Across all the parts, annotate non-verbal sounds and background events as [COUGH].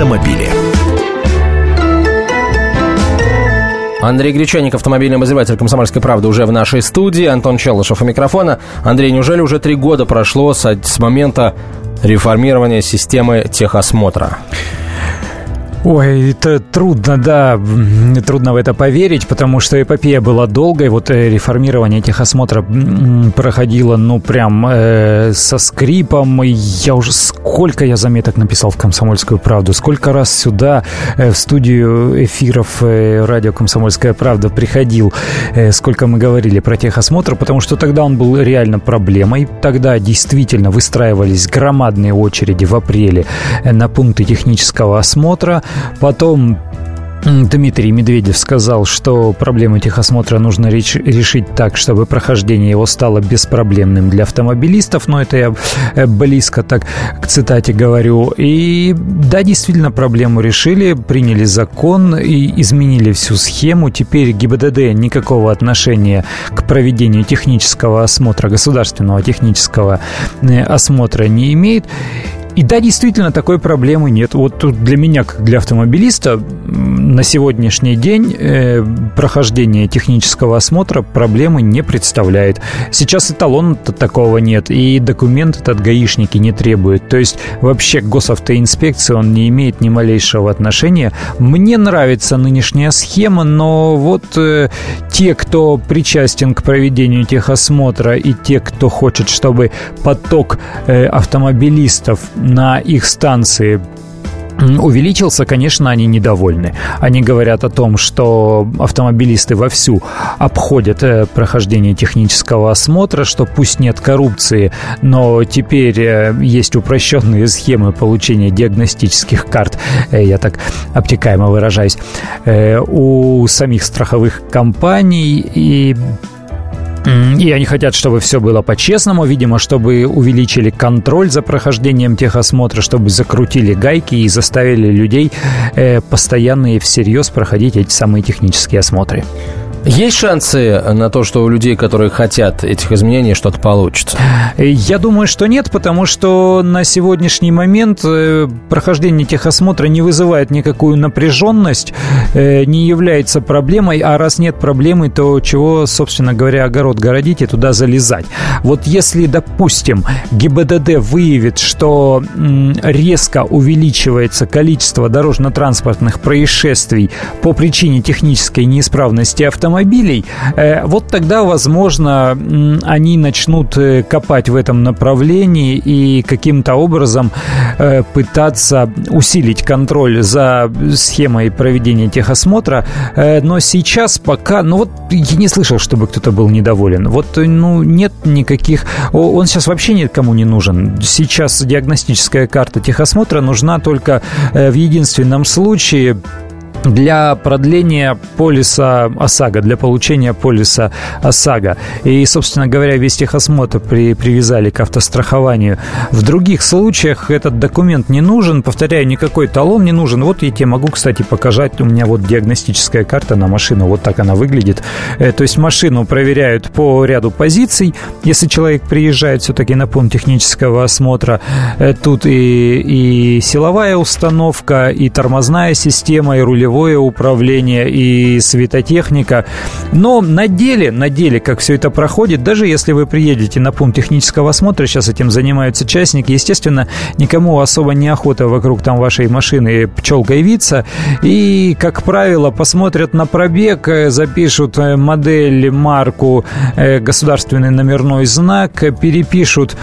автомобили. Андрей Гречаник, автомобильный обозреватель «Комсомольской правды» уже в нашей студии. Антон Челышев у микрофона. Андрей, неужели уже три года прошло с, с момента реформирования системы техосмотра? Ой, это трудно, да, трудно в это поверить, потому что эпопея была долгой. Вот э, реформирование техосмотра проходило, ну, прям э, со скрипом. Я уже сколько я заметок написал в «Комсомольскую правду», сколько раз сюда, э, в студию эфиров э, радио «Комсомольская правда» приходил, э, сколько мы говорили про техосмотр, потому что тогда он был реально проблемой. Тогда действительно выстраивались громадные очереди в апреле э, на пункты технического осмотра. Потом Дмитрий Медведев сказал, что проблему техосмотра нужно решить так, чтобы прохождение его стало беспроблемным для автомобилистов. Но это я э, близко так к цитате говорю. И да, действительно, проблему решили, приняли закон и изменили всю схему. Теперь ГИБДД никакого отношения к проведению технического осмотра, государственного технического э, осмотра не имеет. И да, действительно, такой проблемы нет. Вот тут для меня, как для автомобилиста, на сегодняшний день э, прохождение технического осмотра проблемы не представляет. Сейчас эталона такого нет, и документ этот гаишники не требуют. То есть вообще к госавтоинспекции он не имеет ни малейшего отношения. Мне нравится нынешняя схема, но вот э, те, кто причастен к проведению техосмотра, и те, кто хочет, чтобы поток э, автомобилистов на их станции увеличился, конечно, они недовольны. Они говорят о том, что автомобилисты вовсю обходят э, прохождение технического осмотра, что пусть нет коррупции, но теперь э, есть упрощенные схемы получения диагностических карт, э, я так обтекаемо выражаюсь, у самих страховых компаний и и они хотят, чтобы все было по-честному, видимо, чтобы увеличили контроль за прохождением техосмотра, чтобы закрутили гайки и заставили людей э, постоянно и всерьез проходить эти самые технические осмотры. Есть шансы на то, что у людей, которые хотят этих изменений, что-то получится? Я думаю, что нет, потому что на сегодняшний момент э, прохождение техосмотра не вызывает никакую напряженность, э, не является проблемой, а раз нет проблемы, то чего, собственно говоря, огород городить и туда залезать. Вот если, допустим, ГИБДД выявит, что резко увеличивается количество дорожно-транспортных происшествий по причине технической неисправности автомобиля, автомобилей, э, вот тогда, возможно, они начнут э, копать в этом направлении и каким-то образом э, пытаться усилить контроль за схемой проведения техосмотра. Но сейчас пока, ну вот я не слышал, чтобы кто-то был недоволен. Вот, ну, нет никаких... Он сейчас вообще никому не нужен. Сейчас диагностическая карта техосмотра нужна только в единственном случае для продления полиса ОСАГО, для получения полиса ОСАГО. И, собственно говоря, весь техосмотр при, привязали к автострахованию. В других случаях этот документ не нужен, повторяю, никакой талон не нужен. Вот я тебе могу, кстати, показать, у меня вот диагностическая карта на машину, вот так она выглядит. Э, то есть машину проверяют по ряду позиций, если человек приезжает все-таки на пункт технического осмотра. Э, тут и, и силовая установка, и тормозная система, и рулевая рулевое управление и светотехника. Но на деле, на деле, как все это проходит, даже если вы приедете на пункт технического осмотра, сейчас этим занимаются частники, естественно, никому особо не охота вокруг там вашей машины пчелкой виться. И, как правило, посмотрят на пробег, э, запишут э, модель, марку, э, государственный номерной знак, перепишут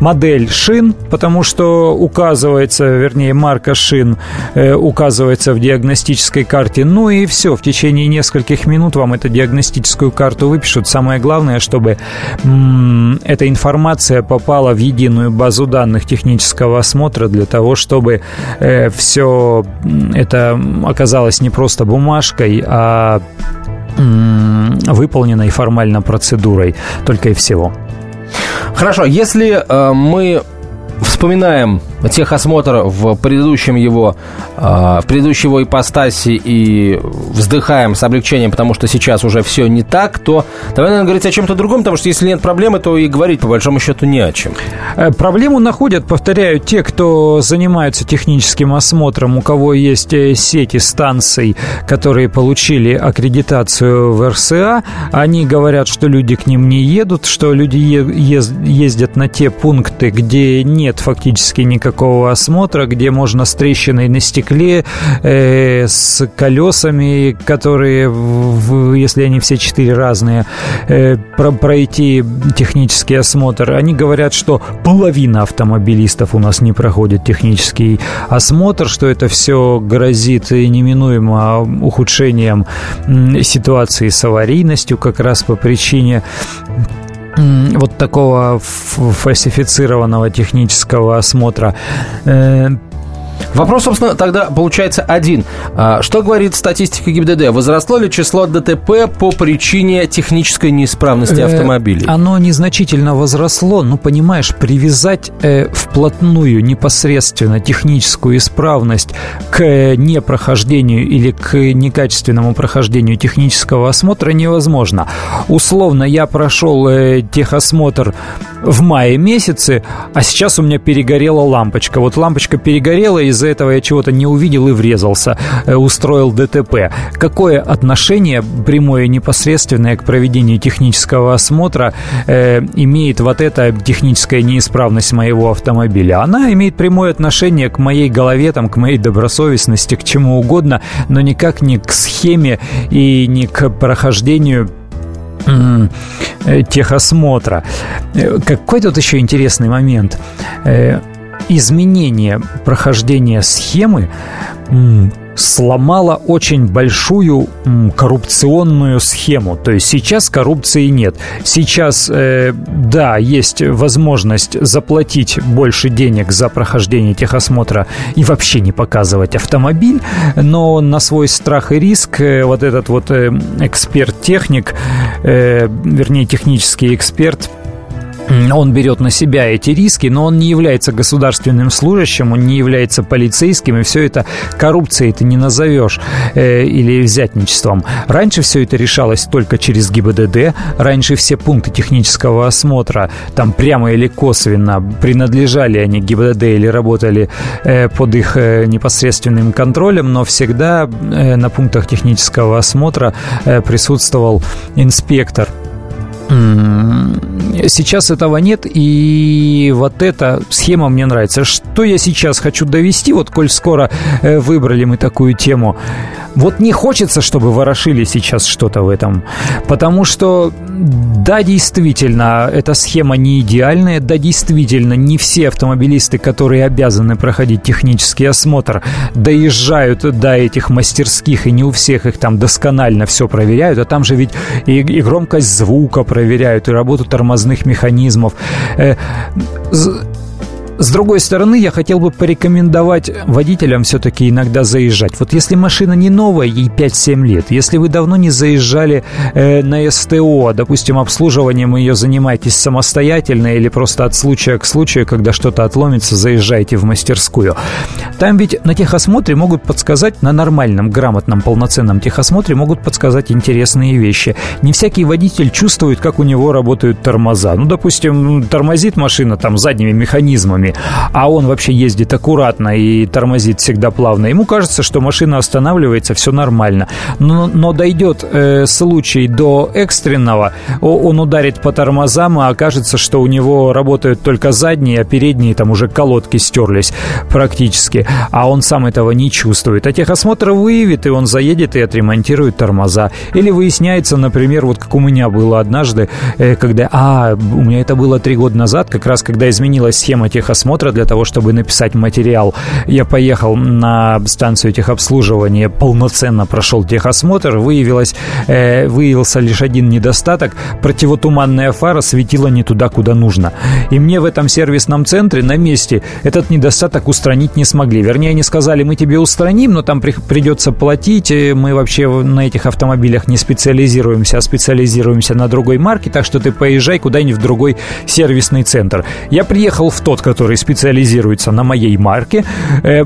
модель шин, потому что указывается, вернее, марка шин указывается в диаграмме диагностической карте. Ну и все, в течение нескольких минут вам эту диагностическую карту выпишут. Самое главное, чтобы м- эта информация попала в единую базу данных технического осмотра для того, чтобы э, все это оказалось не просто бумажкой, а м- выполненной формально процедурой, только и всего. Хорошо, если э, мы вспоминаем техосмотр в предыдущем его, в предыдущей его ипостаси и вздыхаем с облегчением, потому что сейчас уже все не так, то давай, наверное, говорить о чем-то другом, потому что если нет проблемы, то и говорить по большому счету не о чем. Э, проблему находят, повторяю, те, кто занимаются техническим осмотром, у кого есть э, сети станций, которые получили аккредитацию в РСА, они говорят, что люди к ним не едут, что люди ездят на те пункты, где нет фактически никакого осмотра, где можно с трещиной на стекле, э, с колесами, которые, в, если они все четыре разные, э, про, пройти технический осмотр. Они говорят, что половина автомобилистов у нас не проходит технический осмотр, что это все грозит неминуемо ухудшением ситуации с аварийностью как раз по причине вот такого фальсифицированного технического осмотра. Э, Вопрос, собственно, тогда получается один. А, что говорит статистика ГИБДД? Возросло ли число ДТП по причине технической неисправности э, автомобилей? Оно незначительно возросло, но, понимаешь, привязать э, вплотную непосредственно техническую исправность к непрохождению или к некачественному прохождению технического осмотра невозможно. Условно, я прошел э, техосмотр в мае месяце, а сейчас у меня перегорела лампочка. Вот лампочка перегорела, из-за этого я чего-то не увидел и врезался, э, устроил ДТП. Какое отношение прямое и непосредственное к проведению технического осмотра э, имеет вот эта техническая неисправность моего автомобиля? Она имеет прямое отношение к моей голове, там, к моей добросовестности, к чему угодно, но никак не к схеме и не к прохождению техосмотра. Э, какой тут еще интересный момент? Э, изменение прохождения схемы сломала очень большую коррупционную схему. То есть сейчас коррупции нет. Сейчас, э, да, есть возможность заплатить больше денег за прохождение техосмотра и вообще не показывать автомобиль, но на свой страх и риск э, вот этот вот э, эксперт-техник, э, вернее технический эксперт он берет на себя эти риски, но он не является государственным служащим, он не является полицейским, и все это коррупцией ты не назовешь э, или взятничеством. Раньше все это решалось только через ГИБДД, раньше все пункты технического осмотра, там прямо или косвенно, принадлежали они ГИБДД или работали э, под их э, непосредственным контролем, но всегда э, на пунктах технического осмотра э, присутствовал инспектор Сейчас этого нет, и вот эта схема мне нравится. Что я сейчас хочу довести, вот коль скоро э, выбрали мы такую тему, вот не хочется, чтобы ворошили сейчас что-то в этом, потому что, да, действительно, эта схема не идеальная, да, действительно, не все автомобилисты, которые обязаны проходить технический осмотр, доезжают до этих мастерских, и не у всех их там досконально все проверяют, а там же ведь и, и громкость звука проверяют, и работу тормозных механизмов. С другой стороны, я хотел бы порекомендовать водителям все-таки иногда заезжать. Вот если машина не новая, ей 5-7 лет, если вы давно не заезжали э, на СТО, допустим, обслуживанием ее занимаетесь самостоятельно или просто от случая к случаю, когда что-то отломится, заезжаете в мастерскую. Там ведь на техосмотре могут подсказать, на нормальном, грамотном, полноценном техосмотре могут подсказать интересные вещи. Не всякий водитель чувствует, как у него работают тормоза. Ну, допустим, тормозит машина там задними механизмами, машинами, а он вообще ездит аккуратно и тормозит всегда плавно, ему кажется, что машина останавливается, все нормально. Но, но дойдет э, случай до экстренного, он ударит по тормозам, а окажется, что у него работают только задние, а передние там уже колодки стерлись практически, а он сам этого не чувствует. А техосмотр выявит, и он заедет и отремонтирует тормоза. Или выясняется, например, вот как у меня было однажды, э, когда, а, у меня это было три года назад, как раз когда изменилась схема техосмотра, техосмотра для того, чтобы написать материал. Я поехал на станцию техобслуживания, полноценно прошел техосмотр, выявилось, э, выявился лишь один недостаток. Противотуманная фара светила не туда, куда нужно. И мне в этом сервисном центре на месте этот недостаток устранить не смогли. Вернее, они сказали, мы тебе устраним, но там при, придется платить. Мы вообще на этих автомобилях не специализируемся, а специализируемся на другой марке, так что ты поезжай куда-нибудь в другой сервисный центр. Я приехал в тот, который который специализируется на моей марке. Э,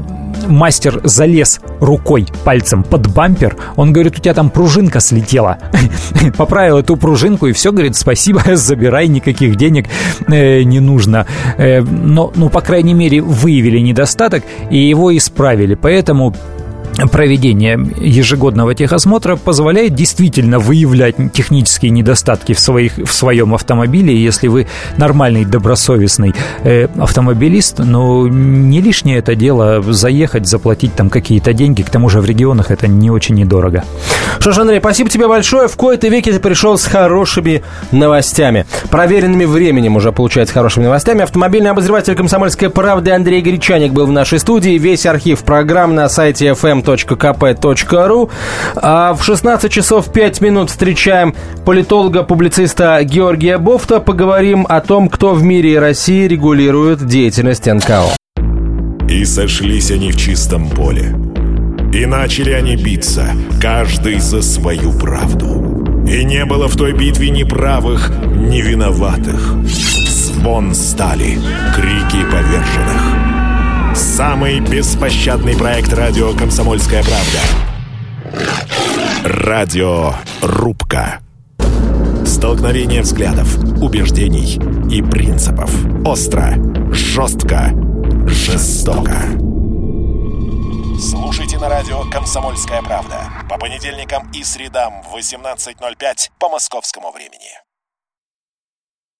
мастер залез рукой, пальцем под бампер. Он говорит, у тебя там пружинка слетела. [LAUGHS] Поправил эту пружинку и все, говорит, спасибо, [LAUGHS] забирай, никаких денег э, не нужно. Э, но, ну, по крайней мере, выявили недостаток и его исправили. Поэтому проведение ежегодного техосмотра позволяет действительно выявлять технические недостатки в, своих, в своем автомобиле. Если вы нормальный, добросовестный э, автомобилист, но не лишнее это дело заехать, заплатить там какие-то деньги. К тому же в регионах это не очень недорого. Что ж, Андрей, спасибо тебе большое. В кои-то веке ты пришел с хорошими новостями. Проверенными временем уже получается хорошими новостями. Автомобильный обозреватель «Комсомольской правды» Андрей Гречаник был в нашей студии. Весь архив программ на сайте fm fm.kp.ru. А в 16 часов 5 минут встречаем политолога-публициста Георгия Бофта. Поговорим о том, кто в мире и России регулирует деятельность НКО. И сошлись они в чистом поле. И начали они биться, каждый за свою правду. И не было в той битве ни правых, ни виноватых. Звон стали, крики поверженных. Самый беспощадный проект радио «Комсомольская правда». Радио «Рубка». Столкновение взглядов, убеждений и принципов. Остро, жестко, жестоко. Слушайте на радио «Комсомольская правда» по понедельникам и средам в 18.05 по московскому времени.